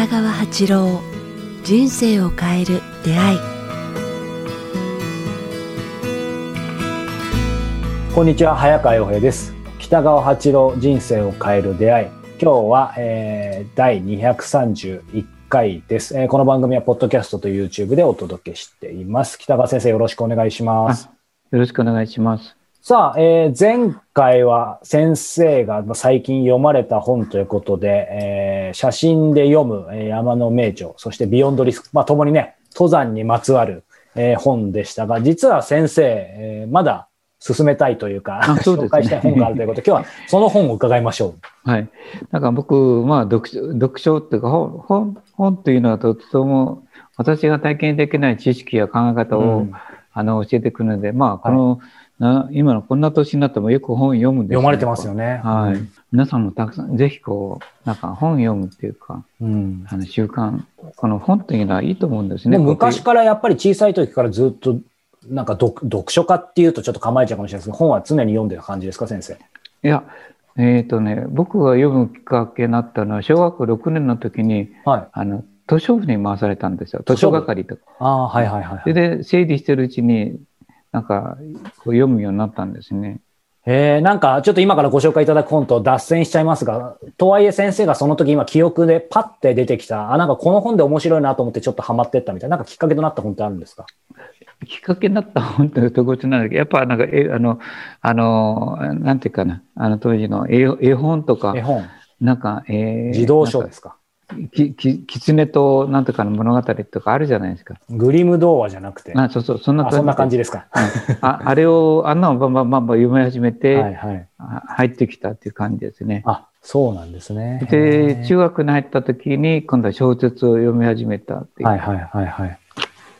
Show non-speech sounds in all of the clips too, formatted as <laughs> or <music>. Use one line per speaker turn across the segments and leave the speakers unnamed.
北川八郎人生を変える出会い。
こんにちは早川洋平です。北川八郎人生を変える出会い。今日は、えー、第231回です、えー、この番組はポッドキャストと YouTube でお届けしています。北川先生よろしくお願いします。
よろしくお願いします
さあ、えー、前回は先生が最近読まれた本ということで、えー、写真で読む山の名著、そしてビヨンドリスク、まあ、共にね、登山にまつわる、えー、本でしたが、実は先生、えー、まだ進めたいというか、うね、紹介したい本があるということで、<laughs> 今日はその本を伺いましょ
う。はい。なんか僕、まあ読書、読書っていうか、本、本というのはとても私が体験できない知識や考え方を、うん、あの教えてくるので、まあ、この、はいな今のこんな年になってもよく本読むんです
読まれてますよね。
はい。うん、皆さんもたくさん、ぜひこう、なんか本読むっていうか、うん、あの習慣、この本っていうのはいいと思うんですね。
昔からやっぱり小さい時からずっと、なんか読読書家っていうとちょっと構えちゃうかもしれないですけど、本は常に読んでる感じですか、先生？
いや、えっ、ー、とね、僕が読むきっかけになったのは、小学校6年の時に、はい、あの、図書部に回されたんですよ。図書係とか。
ああ、はいはいはい、は
い。で、整理してるうちに、なんかこう読むようになったんですね。
えー、なんかちょっと今からご紹介いただく本と脱線しちゃいますが、とはいえ先生がその時今記憶でパッて出てきた、あ、なんかこの本で面白いなと思ってちょっとハマってったみたいな、なんかきっかけとなった本ってあるんですか？
きっかけになった本って特別なんだけど、やっぱなんか、え、あの、あの、なんていうかな、あの当時の絵絵本とか、
絵本。
なんか、
えー、児童書ですか？
き、き、狐となんとかの物語とかあるじゃないですか。
グリム童話じゃなくて。
あ、そうそう、そんな
感じ。そんな感じですか。
あ <laughs> あれを、あんなのばんばんばんばん読み始めて、はいはい、入ってきたっていう感じですね。
あ、そうなんですね。
で、中学に入った時に、今度は小説を読み始めたっていう。
はいはいはいはい。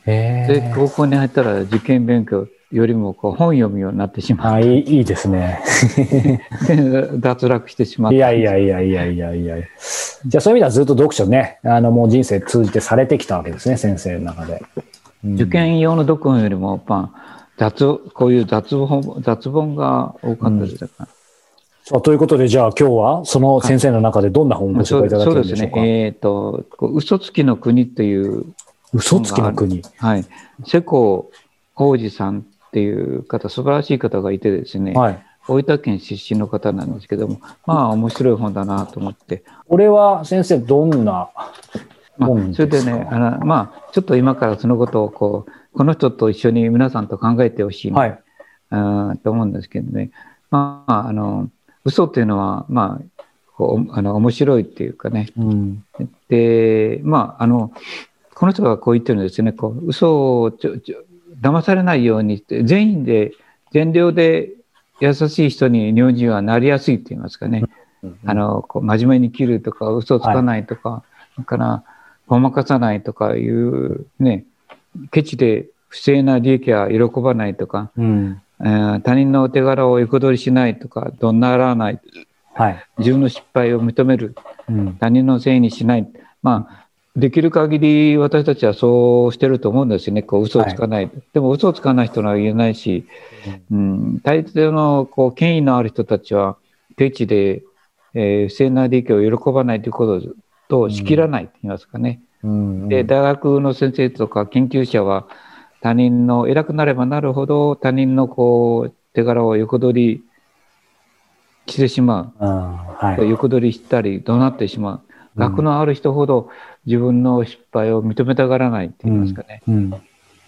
で、高校に入ったら受験勉強よりもこう本読むようになってしま
う。あいいいいですね。<laughs>
脱落してしまった。
いやいやいやいやいやいや。じゃあそういう意味ではずっと読書ね、あのもう人生通じてされてきたわけですね、先生の中で。
うん、受験用の読本よりも、まあ、雑、こういう雑本、雑本が多かったですから。
うん、ということで、じゃあ今日はその先生の中でどんな本をご紹介いただけるんでしょうか？そうですね。
えっ、ー、と、嘘つきの国という。
嘘つきの国。
はい。瀬古浩二さんっていう方、素晴らしい方がいてですね、はい、大分県出身の方なんですけども、まあ面白い本だなと思って。
これは先生、どんな
本ですか、まあ、それでね、あのまあ、ちょっと今からそのことをこう、この人と一緒に皆さんと考えてほしいな、はい、あと思うんですけどね、まあ、あの、嘘っていうのは、まあ、こうあの面白いっていうかね、うん、で、まあ、あの、この人がこう言ってるんですね、こう嘘をちょちょ騙されないように全員で、全量で優しい人に日本人はなりやすいって言いますかね。あの、こう真面目に切るとか、嘘つかないとか、はい、から、ごまかさないとかいう、ね、ケチで不正な利益は喜ばないとか、うん、えー、他人のお手柄を横取りしないとか、どんならない、はい、自分の失敗を認める、うん、他人のせいにしない。まあ、できる限り私たちはそうしてると思うんですよね。こう嘘をつかない。はい、でも嘘をつかない人は言えないし、うん、大抵のこう権威のある人たちは、定地で、えー、不正な利益を喜ばないということとしきらないと言いますかね。うんうん、で、大学の先生とか研究者は、他人の偉くなればなるほど他人のこう手柄を横取りしてしまう。はい、横取りしたり怒鳴ってしまう。学のある人ほど自分の失敗を認めたがらないって言いますかね。うん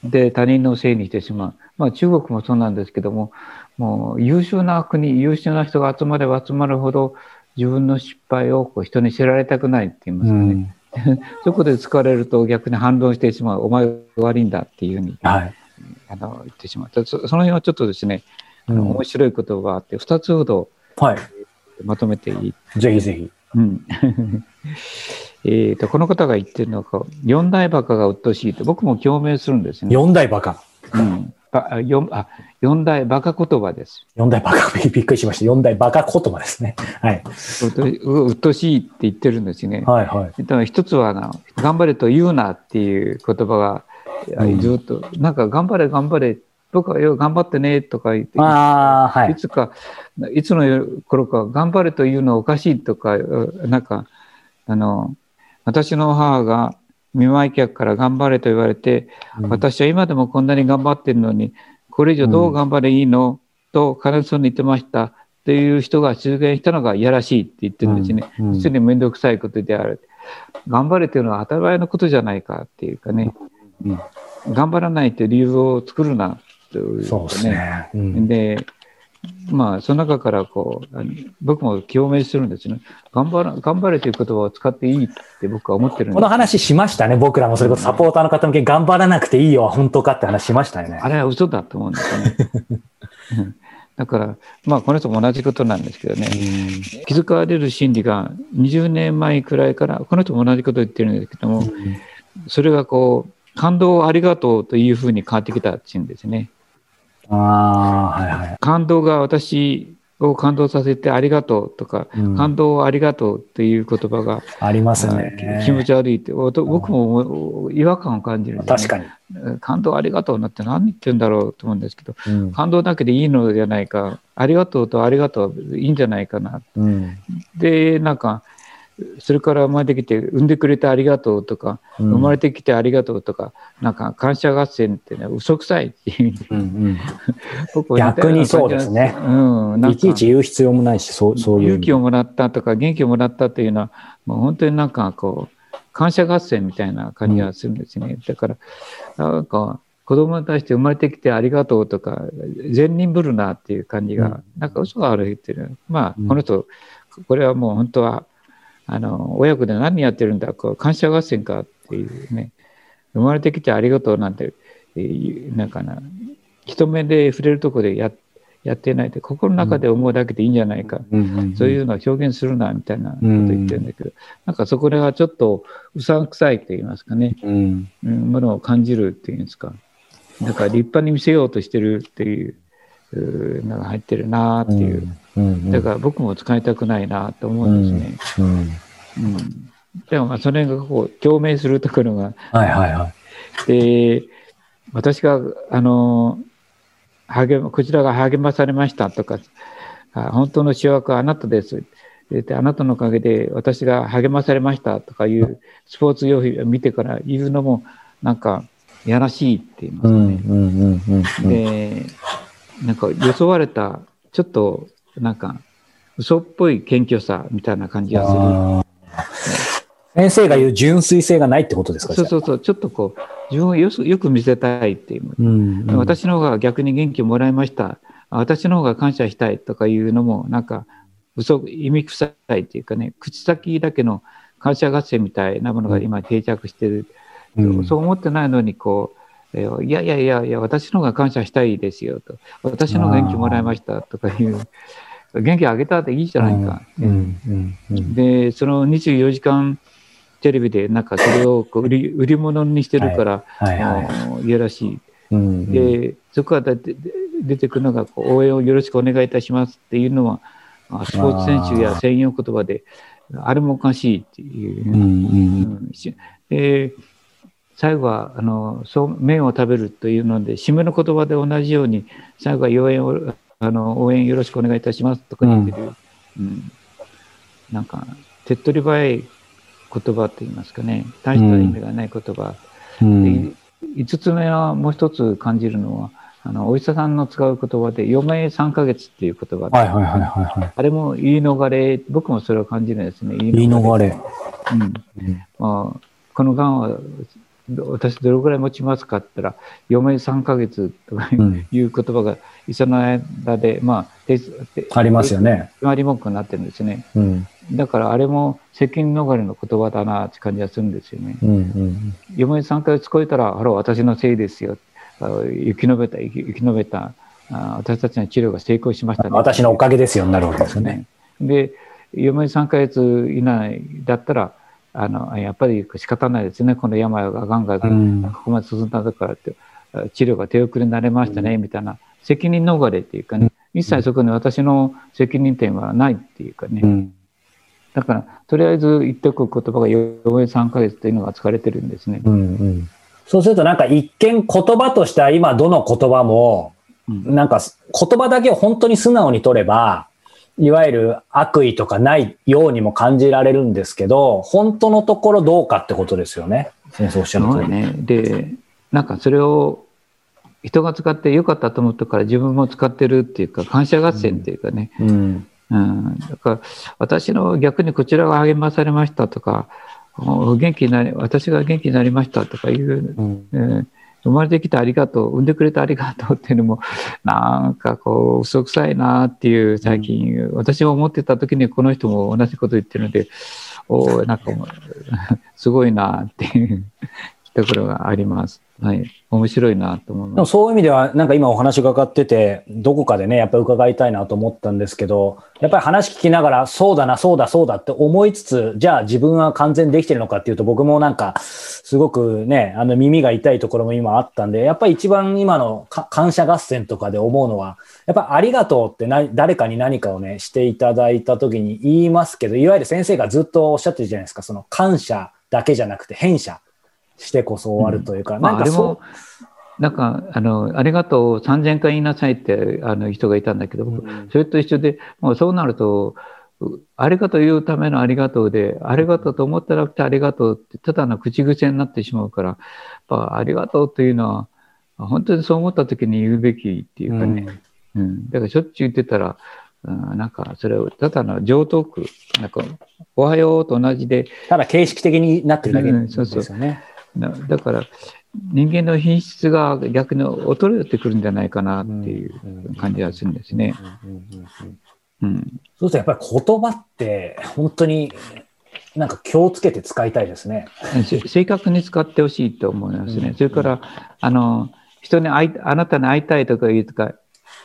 うん、で、他人のせいにしてしまう。まあ中国もそうなんですけども、もう優秀な国、優秀な人が集まれば集まるほど自分の失敗をこう人に知られたくないって言いますかね。うん、<laughs> そこで疲れると逆に反論してしまう。お前が悪いんだっていうふうに、はい、あの言ってしまう。その辺はちょっとですね、あの面白い言葉があって、二つほど、はい、まとめていい。
ぜひぜひ。うん。<laughs>
えっと、この方が言ってるのは、四大バカが鬱陶しいと、僕も共鳴するんですね。
四大バカ。
うん。あ四あ四大バカ言葉です。
四大バカ、<laughs> びっくりしました。四大バカ言葉ですね。はい。
鬱陶しいって言ってるんですね。はいはい。だ一つはな、頑張れと言うなっていう言葉が、ずっと、うん、なんか頑張れ頑張れ、僕はよ頑張ってねとか言って、あはい、いつか、いつの頃か頑張れというのはおかしいとか、なんか、あの、私の母が見舞い客から頑張れと言われて、うん、私は今でもこんなに頑張ってるのに、これ以上どう頑張れいいの、と悲しそうに言ってました。っていう人が出現したのがいやらしいって言ってるんですね。普通に面倒くさいことである。頑張れというのは当たり前のことじゃないかっていうかね。うん頑張らないという理由を作るなという、
そうですね。
うん、で、まあ、その中からこう、僕も共鳴するんですね。頑張ら、頑張れという言葉を使っていいって僕は思ってるんです。
この話しましたね。僕らもそれこそサポーターの方向け頑張らなくていいよ、本当かって話しましたよね。
あれは嘘だと思うんですよね。だから、まあ、この人も同じことなんですけどね、気づかれる心理が20年前くらいから、この人も同じことを言ってるんですけども、それがこう、感動をありがとうというふうに変わってきたっていうんですね。
あはいはい、
感動が私を感動させてありがとうとか、うん、感動をありがとうっていう言葉が
ありますね。
気持ち悪いって、僕も違和感を感じる、
ね、確かに。
感動ありがとうなって何言ってるんだろうと思うんですけど、うん、感動だけでいいのじゃないか、ありがとうとありがとういいんじゃないかな。うん、で、なんか、それから生まれてきて産んでくれてありがとうとか、うん、生まれてきてありがとうとかなんか感謝合戦ってね嘘くさいっていう、うん
うん、<laughs> 逆にそうですね、うん、いちいち言う必要もないしそうそういう。
勇気をもらったとか元気をもらったというのはもう本当になんかこう感謝合戦みたいな感じがするんですね、うん、だからなんか子供に対して生まれてきてありがとうとか善人ぶるなっていう感じが、うん、なんか嘘があるっていうまあこの人これはもう本当はあの、親子で何やってるんだ、こう感謝合戦かっていうね、生まれてきてありがとうなんて、えー、なんかな、人目で触れるとこでややってないで、心の中で思うだけでいいんじゃないか、うん、そういうのを表現するな、みたいなこと言ってるんだけど、うん、なんかそこがちょっとうさんくさいと言いますかね、うん、ものを感じるっていうんですか、なんか立派に見せようとしてるっていう、のが入ってるなっていう、だから僕も使いたくないなと思うんですね。うんでもまあそれがこう共鳴するところが、
はいはいはい、
で私があの励こちらが励まされましたとか本当の主役はあなたです。であなたのおかげで私が励まされましたとかいうスポーツ用品を見てから言うのもなんかやらしいって言いますかね。でなんか予想われたちょっとなんか嘘っぽい謙虚さみたいな感じがする。
先生が言う純粋性がないってことですか
そうそうそう、ちょっとこう、自分をよよく見せたいっていう、うんうん、私の方が逆に元気をもらいました。私の方が感謝したいとかいうのも、なんか、嘘、意味臭いっていうかね、口先だけの感謝合戦みたいなものが今定着してる。うん、そう思ってないのに、こう、いやいやいやいや、私の方が感謝したいですよと。私の方が元気もらいましたとかいう。元気あげたっていいじゃないか。で、その24時間テレビでなんかそれをこう売り売り物にしてるから、いやらしい。で、そこから出てくるのが応援をよろしくお願いいたしますっていうのは、スポーツ選手や専用言葉で、あれもおかしいっていう。で最後はあのそう麺を食べるというので締めの言葉で同じように最後は応援をあの応援よろしくお願いいたしますとか言ってる、うん、うん、なんか手っ取り早い言葉って言いますかね。大した意味がない言葉、うん、5つ目はもう一つ感じるのはあのお医者さんの使う言葉で余命3ヶ月っていう言葉で、はいはいはいはい、あれも言い逃れ僕もそれを感じるんですね。
言い逃れ、
うん、うん、まあ、このがんは私どれぐらい持ちますかって言ったら、余命3ヶ月とかいう言葉が、その間で、ま
あ、ありますよね。
決まり文句になってるんですね。うん、だからあれも責任逃れの言葉だなって感じがするんですよね。うんうん、余命3ヶ月超えたら、あら、私のせいですよ。生き延びた、生き延びた、あ私たちの治療が成功しましたね。
私のおかげですよになるわけですよね。
で、余命3ヶ月以内だったら、あのやっぱり仕方ないですね、この病がガンガンここまで進んだからって、治療が手遅れになれましたね、みたいな、責任逃れっていうかね、一切そこに私の責任点はないっていうかね。だから、とりあえず言っておく言葉が4年3ヶ月というのが使われてるんですね。うんう
ん、そうするとなんか一見言葉としては今どの言葉も、なんか言葉だけを本当に素直に取れば、いわゆる悪意とかないようにも感じられるんですけど、本当のところどうかってことですよね。先生おっしゃる
通り。ね。で、なんかそれを人が使ってよかったと思ったから自分も使ってるっていうか、感謝合戦っていうかね。うん。うん、だから私の逆にこちらが励まされましたとか、元気になり、私が元気になりましたとかいう、うん、えー生まれてきてありがとう、産んでくれてありがとうっていうのも、<laughs> なんかこう、嘘くさいなっていう、最近、うん、私が思ってた時にこの人も同じこと言ってるので、おなんか <laughs> すごいなっていうところがあります。はい。面白いなと思います。でも
そういう意味では、なんか今お話伺ってて、どこかでね、やっぱり伺いたいなと思ったんですけど、やっぱり話聞きながら、そうだな、そうだ、そうだって思いつつ、じゃあ自分は完全できてるのかっていうと、僕もなんか、すごくね、あの耳が痛いところも今あったんで、やっぱり一番今の感謝合戦とかで思うのは、やっぱありがとうってな誰かに何かをね、していただいた時に言いますけど、いわゆる先生がずっとおっしゃってるじゃないですか、その感謝だけじゃなくて、変謝。してこそ終わるというか、うん、なんかそう。
なんか、あの、ありがとう3000回言いなさいって、あの人がいたんだけど、うん、それと一緒で、もうそうなると、ありがとう言うためのありがとうで、ありがとうと思ったらくてありがとうって、ただの口癖になってしまうから、やっぱありがとうというのは、本当にそう思った時に言うべきっていうかね、うん、うん、だからしょっちゅう言ってたら、うん、なんかそれをただの上等句、なんか、おはようと同じで。
ただ形式的になってるだけですよね。うん、そうそう
だから人間の品質が逆に衰えてくるんじゃないかなっていう感じがするんですね。
そうするとやっぱり言葉って本当になんか気をつけて使いたいですね。
正確に使ってほしいと思いますね。それから、あの、人に会い、あなたに会いたいとか言うとか、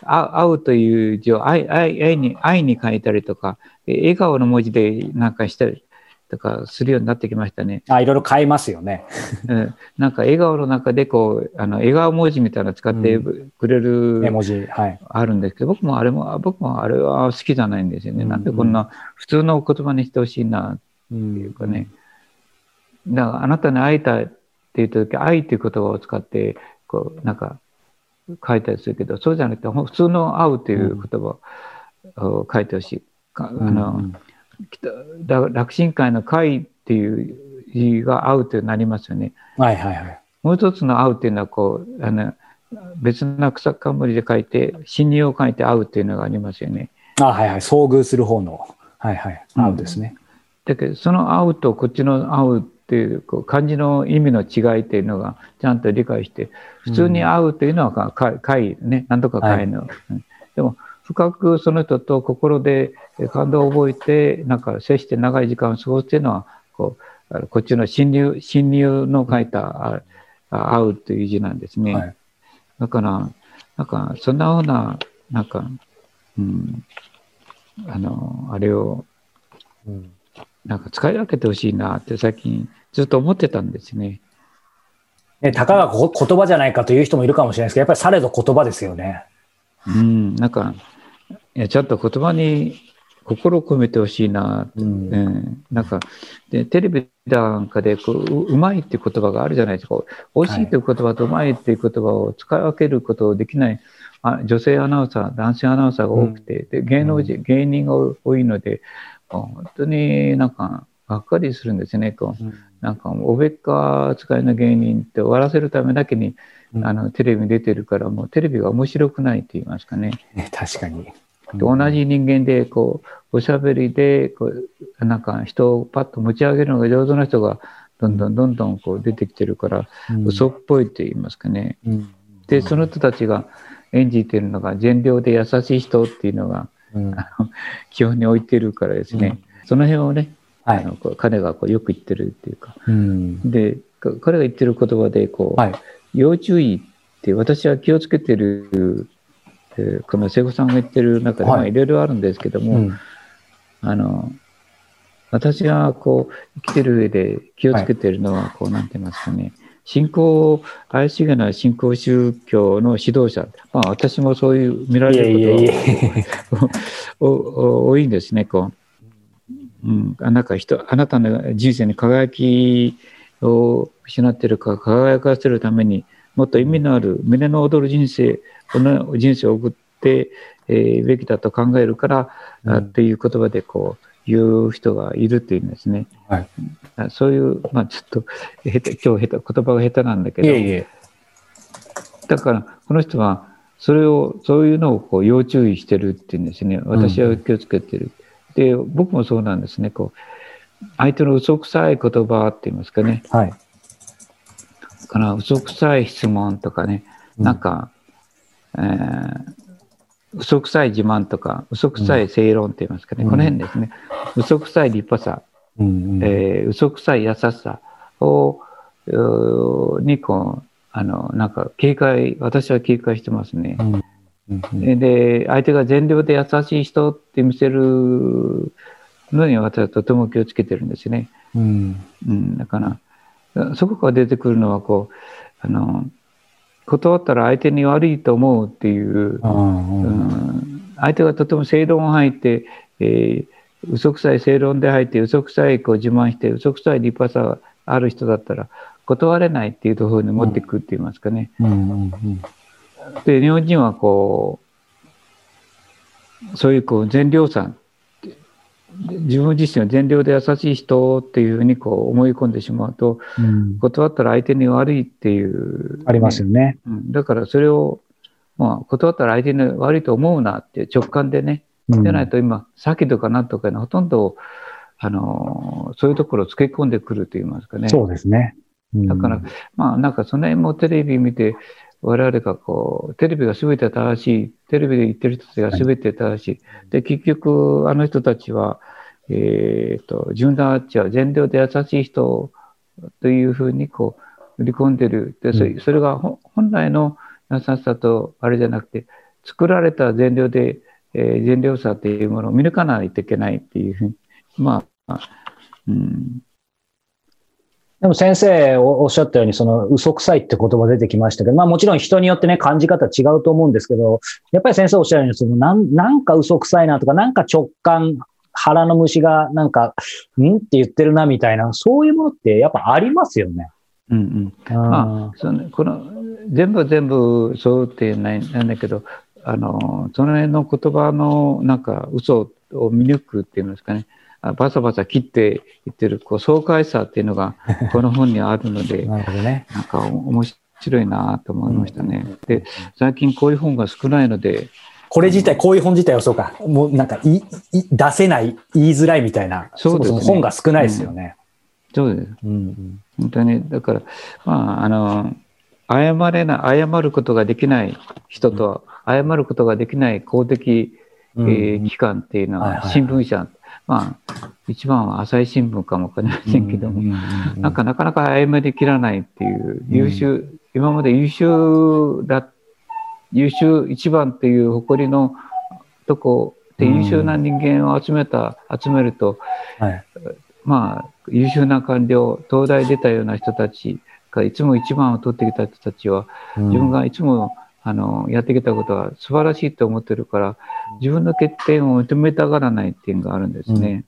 会うという字を愛愛に愛に書いたりとか、笑顔の文字でなんかしたり、とかするようになってきましたね。
あ、いろいろ変えますよね。<laughs>
うん、なんか笑顔の中でこう、あの、笑顔文字みたいなの使ってくれる、
絵文字、はい。
あるんですけど、僕もあれも、僕もあれは好きじゃないんですよね。うん、なんでこんな普通の言葉にしてほしいな、っていうかね。うん、だから、あなたに会いたいって言った時、愛っていう言葉を使って、こう、なんか、書いたりするけど、そうじゃなくて、普通の会うという言葉を書いてほしい。あの、楽神会の会っていう字が合うとなりますよね。
はいはいはい。
もう一つの合うっていうのはこう、あの、別な草冠で書いて、侵入を書いて合うっていうのがありますよね。
あはいはい。遭遇する方の。はいはい。合うですね。
うん、だけど、その合うとこっちの合うっていうこう漢字の意味の違いっていうのがちゃんと理解して、普通に合うというのは会、ね、なんとか会の。はい、でも、深くその人と心で感動を覚えて、なんか接して長い時間を過ごすっていうのは、こう、こっちの侵入、侵入の書いた、会うという字なんですね。はい、だから、なんか、そんなような、なんか、うん、あの、あれを、うん、なんか使い分けてほしいなって最近ずっと思ってたんですね。
ね、たかが言葉じゃないかという人もいるかもしれないですけど、やっぱりされど言葉ですよね。
うん、なんか、いやちゃんと言葉に心を込めてほしいな、うん、えー、なんかでテレビなんかでこううまいっていう言葉があるじゃないですか。美味しいという言葉とうまいっていう言葉を使い分けることできないあ女性アナウンサー男性アナウンサーが多くて、うん、で芸能人、芸人が多いので本当になんかがっかりするんですね。こう、うん、なんかおべっか使いの芸人って終わらせるためだけに、あのテレビに出てるからもうテレビが面白くないって言いますかね。
確かに
同じ人間で、こう、おしゃべりで、こう、なんか人をパッと持ち上げるのが上手な人が、どんどんどんどんこう出てきてるから、嘘っぽいと言いますかね。で、その人たちが演じてるのが、善良で優しい人っていうのが、あの基本に置いてるからですね、その辺をね、あの彼がこうよく言ってるっていうか、で、彼が言ってる言葉で、こう、要注意って私は気をつけてるえこの瀬古さんが言ってる中で、まあ、いろいろあるんですけども、うん、あの、私がこう、生きてる上で気をつけてるのは、こう、なんて言いますかね、信仰、怪しげな信仰宗教の指導者、まあ私もそういう見られること多いんですね、こう。うん、なんか人、あなたの人生に輝きを失ってるか輝かせるためにもっと意味のある胸の躍る人生この人生を送っってえー、べきだと考えるから、うん、っていう言葉でこう言う人がいるっていうんですね。はい、そういう、まあ、ちょっと下手今日下手言葉が下手なんだけど。
いえいえ。
だからこの人はそれをそういうのをこう要注意してるっていうんですね。私は気をつけてる。うん、で僕もそうなんですね。こう相手の嘘くさい言葉って言いますかね。
はい、
かな嘘くさい質問とかね、なんか、えー嘘くさい自慢とか、嘘くさい正論って言いますかね、うん、この辺ですね、嘘くさい立派さ、うんうん、えー、嘘くさい優しさを、にこう、あの、なんか警戒、私は警戒してますね。うん。で、相手が全量で優しい人って見せるのに私はとても気をつけてるんですね。うん、うん、だから、そこから出てくるのは、こう、あの、断ったら相手に悪いと思うっていう、うん、相手がとても正論を吐いて、えー、嘘くさい正論で吐いて嘘くさいこう自慢して嘘くさい立派さがある人だったら断れないっていうところに持っていくって言いますかね。で日本人はこうそういうこう善良さ自分自身は善良で優しい人っていうふうにこう思い込んでしまうと、うん、断ったら相手に悪いっていう、
ね、ありますよね、
うん。だからそれを、まあ、断ったら相手に悪いと思うなっていう直感でね、じゃないと今、先とかなんとかのほとんど、あのそういうところをつけ込んでくると言いますかね。
そうですね。
うん、だから、まあなんかその辺もテレビ見て、我々がこう、テレビが全て正しい、テレビで言ってる人たちが全て正しい。で、結局、あの人たちは、えっ、ー、と、自分たちは善良で優しい人というふうにこう、売り込んでる。で、それそれが本来の優しさと、あれじゃなくて、作られた善良で、えー、善良さというものを見抜かないといけないっていうふうに、まあ、うん、
でも先生おっしゃったように、その嘘くさいって言葉出てきましたけど、まあもちろん人によってね、感じ方違うと思うんですけど、やっぱり先生おっしゃるように、そのなん、なんか嘘くさいなとか、なんか直感、腹の虫がなんか、んって言ってるなみたいな、そういうものってやっぱありますよね。
うんうん。まあ、そのこの、全部全部そうってないなんだけど、あの、その辺の言葉のなんか嘘を見抜くっていうんですかね。バサバサ切っていってるこう爽快さっていうのが <laughs> この本にあるので
なるほど、ね、
なんか面白いなと思いましたね。で最近こういう本が少ないので
これ自体、こういう本自体はそうか、もうなんかいい出せない、言いづらいみたいな、そうです、ね、本が少ないですよね。
うん、そうです。うん、本当に、だから、まあ、あの、謝れない、謝ることができない人と、謝ることができない公的、えー、機関っていうのは、新聞社まあ、一番は朝日新聞かもわかりませんけども、なんかなかなか歩りきらないっていう優秀、うん、今まで優秀だ、優秀一番っていう誇りのとこで優秀な人間を集めた、集めると、はい、まあ、優秀な官僚、東大出たような人たちがいつも一番を取ってきた人たちは、自分がいつもあのやってきたことは素晴らしいと思ってるから自分の欠点を認めたがらないっていうのがあるんですね。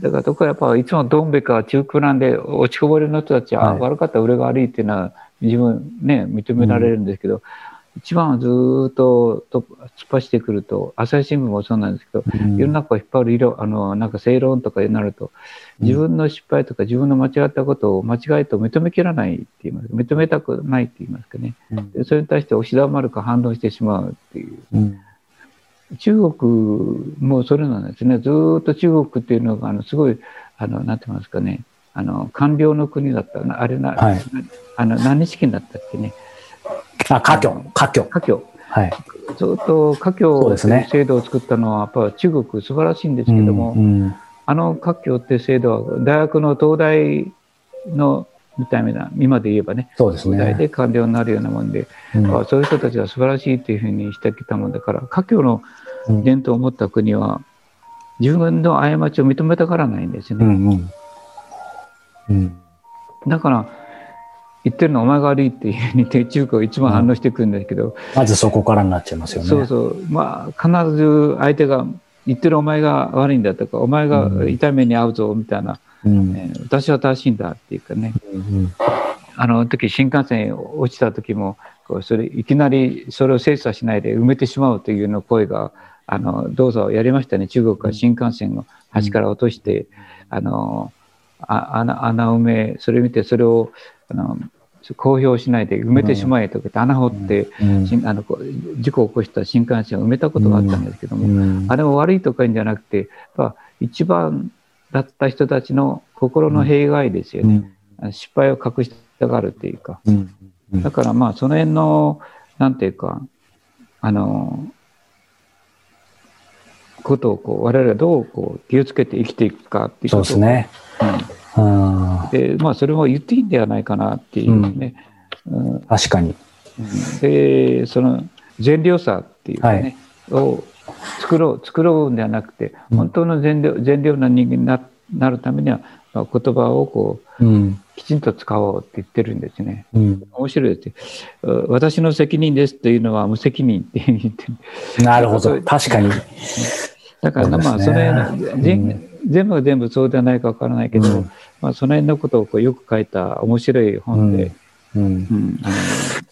だからどこやっぱいつもどんべか中空なんで落ちこぼれの人たちは、はい、悪かった俺が悪いっていうのは自分ね認められるんですけど、うん、一番はずっと突っ走ってくると朝日新聞もそうなんですけど、うん、世の中を引っ張る色あのなんか正論とかになると自分の失敗とか自分の間違ったことを間違いと認めきらないって言います。認めたくないって言いますかね、うん、でそれに対して押し黙るか反論してしまうっていう、うん、中国もそれなんですね。ずっと中国っていうのがあのすごいあのなんて言いますかね。あの官僚の国だった。あれな、はい、あの何日権だったっけね
あ家教家教
家教はい、ずっと家教という制度を作ったのはやっぱ中国素晴らしいんですけども、うんうん。あの各教って制度は大学の東大のみたいな今で言えばね
そうですね。
東大で官僚になるようなもんで、うん、そういう人たちは素晴らしいっていうふうにしてきたもんだから家教の伝統を持った国は自分の過ちを認めたからないんですよね。うんうん。うん、だから言ってるのはお前が悪いっていうふうに中国が一番反応してくるんですけど、
まずそこからになっちゃいますよね。
そうそう。まあ必ず相手が言ってるお前が悪いんだとか、お前が痛い目に遭うぞみたいな、うん、えー、私は正しいんだっていうかね、うん、あの時新幹線落ちた時もそれいきなりそれを精査しないで埋めてしまうというの声があのどうぞやりましたね。中国は新幹線の端から落として、あのあ穴穴埋めそれ見てそれをあの公表しないで埋めてしまえとか穴掘って、うん、あの事故を起こした新幹線を埋めたことがあったんですけども、うん、あれも悪いとかいんじゃなくて一番だった人たちの心の弊害ですよね、うん、失敗を隠したがるっていうか、だからまあその辺のなんていうかあのことをこう我々がどうこう気をつけて生きていくかっていうこと
ですね、
でまあそれも言っていいんではないかなっていうね、
うん、確かに、
でその善良さっていうかね、はい、を作ろう作ろうんではなくて本当の善良善良な人間にななるためには、まあ、言葉をこう、うん、きちんと使おうって言ってるんですね。うん、面白いです。私の責任ですというのは無責任って言って
る。なるほど。確かに。
だから、まあ、それ、全部が全部そうではないかわからないけど、うん、まあ、その辺のことをこうよく書いた面白い本で、うんうん
あの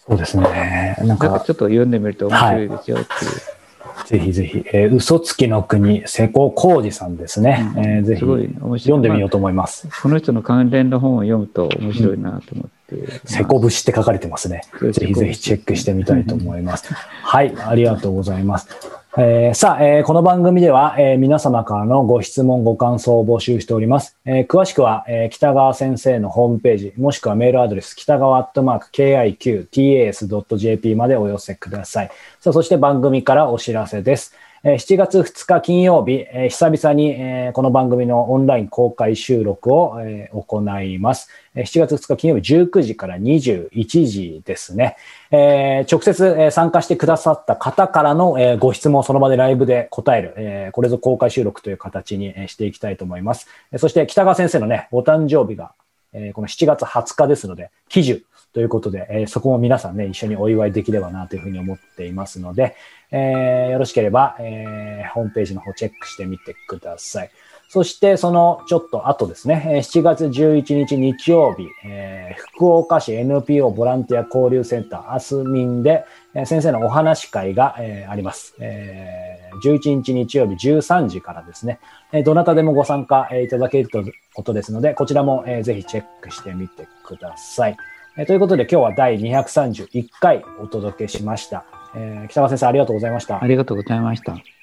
そうですね。
なんかちょっと読んでみると面白いですよっていう。はい
ぜひぜひ、えー、嘘つきの国、瀬古浩二さんですね。うん、えー、ぜひ読んでみようと思います、
まあ、この人の関連の本を読むと面白いなと思って。
うん、瀬古節って書かれてますね。ぜひぜひチェックしてみたいと思います。<laughs> はい、ありがとうございます。えー、さあ、えー、この番組では、えー、皆様からのご質問、ご感想を募集しております。え詳しくは、え北川先生のホームページ、もしくはメールアドレス、北川アットマーク KIQTAS.jp までお寄せください。さあ、そして番組からお知らせです。7月2日金曜日、久々にこの番組のオンライン公開収録を行います。7月2日金曜日19時から21時ですね。直接参加してくださった方からのご質問をその場でライブで答える、これぞ公開収録という形にしていきたいと思います。そして北川先生のね、お誕生日がこの7月20日ですので、喜寿ということで、そこも皆さんね、一緒にお祝いできればなというふうに思っていますので、えー、よろしければ、えー、ホームページの方チェックしてみてください。そして、そのちょっと後ですね、7月11日日曜日、えー、福岡市 NPO ボランティア交流センターアスミンで、えー、先生のお話会が、えー、あります、えー。11日日曜日13時からですね、えー、どなたでもご参加、えー、いただけるということですので、こちらも、えー、ぜひチェックしてみてください。えー、ということで今日は第231回お届けしました。えー、北川先生ありがとうございました。
ありがとうございました。